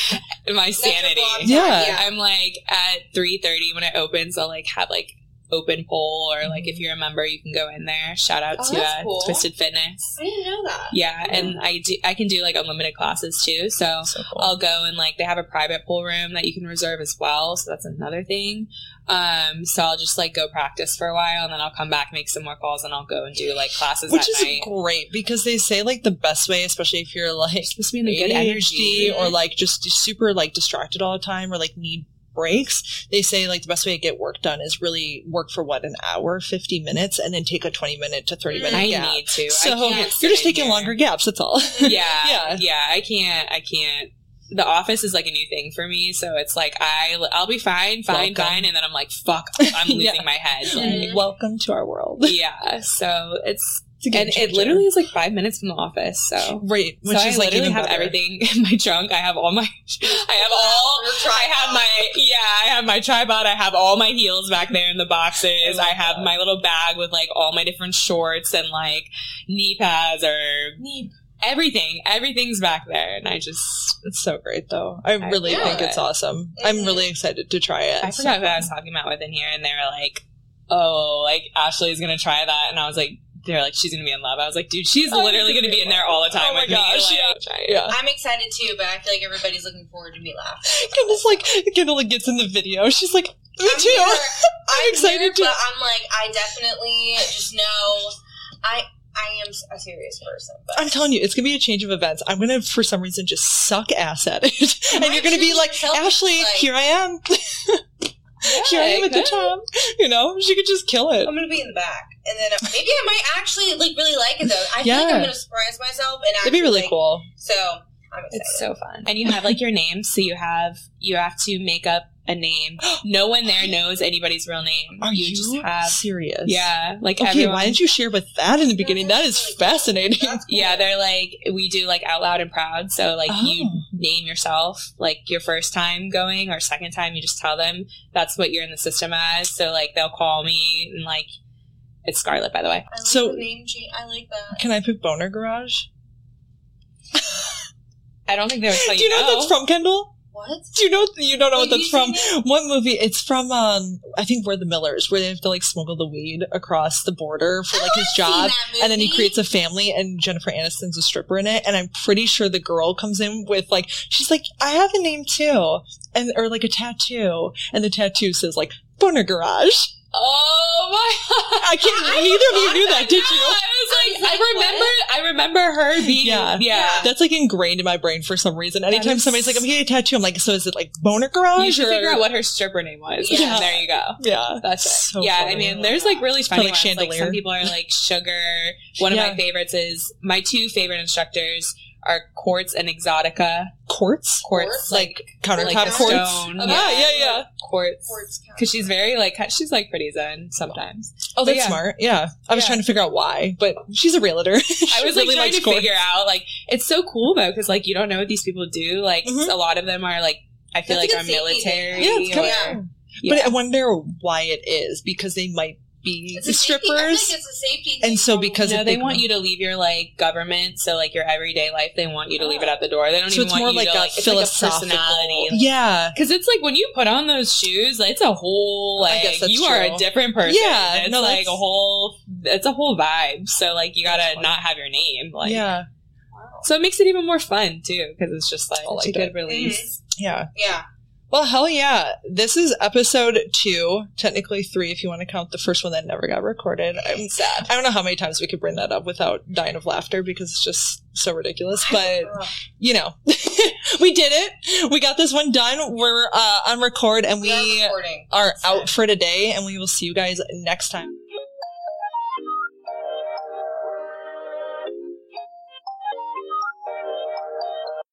my sanity. block time, Yeah. I'm like at three thirty when it opens. I'll like have like open pole or like if you're a member, you can go in there. Shout out Oh, to uh, cool. Twisted Fitness. I didn't know that. Yeah, and I do. I can do like unlimited classes too. So So cool. I'll go and like they have a private pool room that you can reserve as well. So that's another thing. Um, so I'll just like go practice for a while and then I'll come back, make some more calls, and I'll go and do like classes Which at is night. great because they say like the best way, especially if you're like supposed to be in a good energy. or like just super like distracted all the time or like need breaks. They say like the best way to get work done is really work for what an hour, fifty minutes, and then take a twenty minute to thirty minute I gap. need to. So you're just taking here. longer gaps. That's all. yeah, Yeah. yeah, I can't. I can't. The office is like a new thing for me, so it's like I I'll be fine, fine, Welcome. fine, and then I'm like, fuck, I'm losing Yeah. my head. Like, mm-hmm. Welcome to our world. yeah, so it's It's a game and it literally is like five minutes from the office. So right, which so is I like literally even have better. everything in my trunk. I have all my, I have all, I have my, yeah, I have my tripod. I have all my heels back there in the boxes. love I have that. my little bag with like all my different shorts and like knee pads or knee, everything, everything's back there, and I just It's so great, though. I I really love think it's it. awesome. I'm really excited to try it. I forgot who I was talking about with in here, and they were like, "Oh, like Ashley's gonna try that," and I was like, "They're like, she's gonna be in love." I was like, "Dude, she's Oh, literally gonna be in there all the time Oh my with gosh, me." yeah. Like, try it. Yeah. I'm excited too, but I feel like everybody's looking forward to me laughing. Kendall's like, Kendall like, gets in the video. She's like, me I'm too. here. I'm excited here, too. but I'm like, I definitely just know I I am a serious person. But I'm telling you, it's gonna be a change of events. I'm gonna, for some reason, just suck ass at it, and might you're gonna be like, Ashley, like- here I am. here I am at the top. You know, she could just kill it. I'm gonna be in the back, and then maybe I might actually like really like it though. I feel Yeah. like I'm gonna surprise myself, and It'd be really like, cool. So I'm. It's so fun. And you have like your name, so you have you have to make up a name. No one there knows anybody's real name. Are you, just have serious? yeah, like Okay, everyone. why didn't you share with that in the beginning? That is that's really cool. fascinating. Cool. Yeah, they're like we do like out loud and proud. So like you Oh. name yourself like your first time going or second time, you just tell them that's what you're in the system as. So like they'll call me and like it's Scarlet, by the way. I like So- the name change. I like that. Can I pick Boner Garage? I don't think they would tell Do you know, no. that's from, Kendall? What? Do you know? You don't know what Will that's from? say What movie? It's from. um I think we're the Millers, where they have to like smuggle the weed across the border for like his job. And then he creates a family, and Jennifer Aniston's a stripper in it. And I'm pretty sure the girl comes in with like, she's like, I have a name too, and or like a tattoo, and the tattoo says like Boner Garage. Oh my! I can't. I neither of you knew that, that. did you? I you? was I was like, was I, like, remember, I remember her being, Yeah. yeah. Yeah. That's like ingrained in my brain for some reason. Anytime is- somebody's like, "I'm getting a tattoo," I'm like, "So is it like Boner Garage?" You should or- figure out what her stripper name was. Yeah. Yeah, there you go. Yeah, That's it. So yeah, funny. I mean, there's like really funny like ones. Like chandelier. some people are like sugar. One of Yeah. my favorites is my two favorite instructors are Quartz and Exotica. quartz, Quartz, like countertop like a quartz. stone. Ah, Yeah. yeah, yeah. Quartz. Quartz. Because she's very like she's like pretty zen sometimes. Oh, But that's yeah. smart. Yeah, I was Yeah. trying to figure out why, but she's a realtor. she I was like really trying to quartz. figure out like it's so cool though because like you don't know what these people do. Like Mhm. a lot of them are like I feel That's like good are safety thing. military. Yeah, it's kind of. Yeah. But I wonder why it is because they might be It's a safety- I feel strippers, it's a safety and so because no, if they they want you to leave your like government, so like your everyday life. They want you to leave it at the door. They don't so even it's want more you like to a like it's philosophical. like a personality. yeah, Because it's like when you put on those shoes, like, it's a whole I like guess that's you are a different person. Yeah, it's no, like a whole. It's a whole vibe. So like you gotta not have your name. Like yeah, So it makes it even more fun too because it's just like I it's a liked good it. release. Mm-hmm. yeah. Yeah. Well, hell yeah! This is episode two, technically three if you want to count the first one that never got recorded. I'm Sad. I don't know how many times we could bring that up without dying of laughter because it's just so ridiculous. But you know, we did it. We got this one done. We're uh, on record and we are we are out for today, and we will see you guys next time.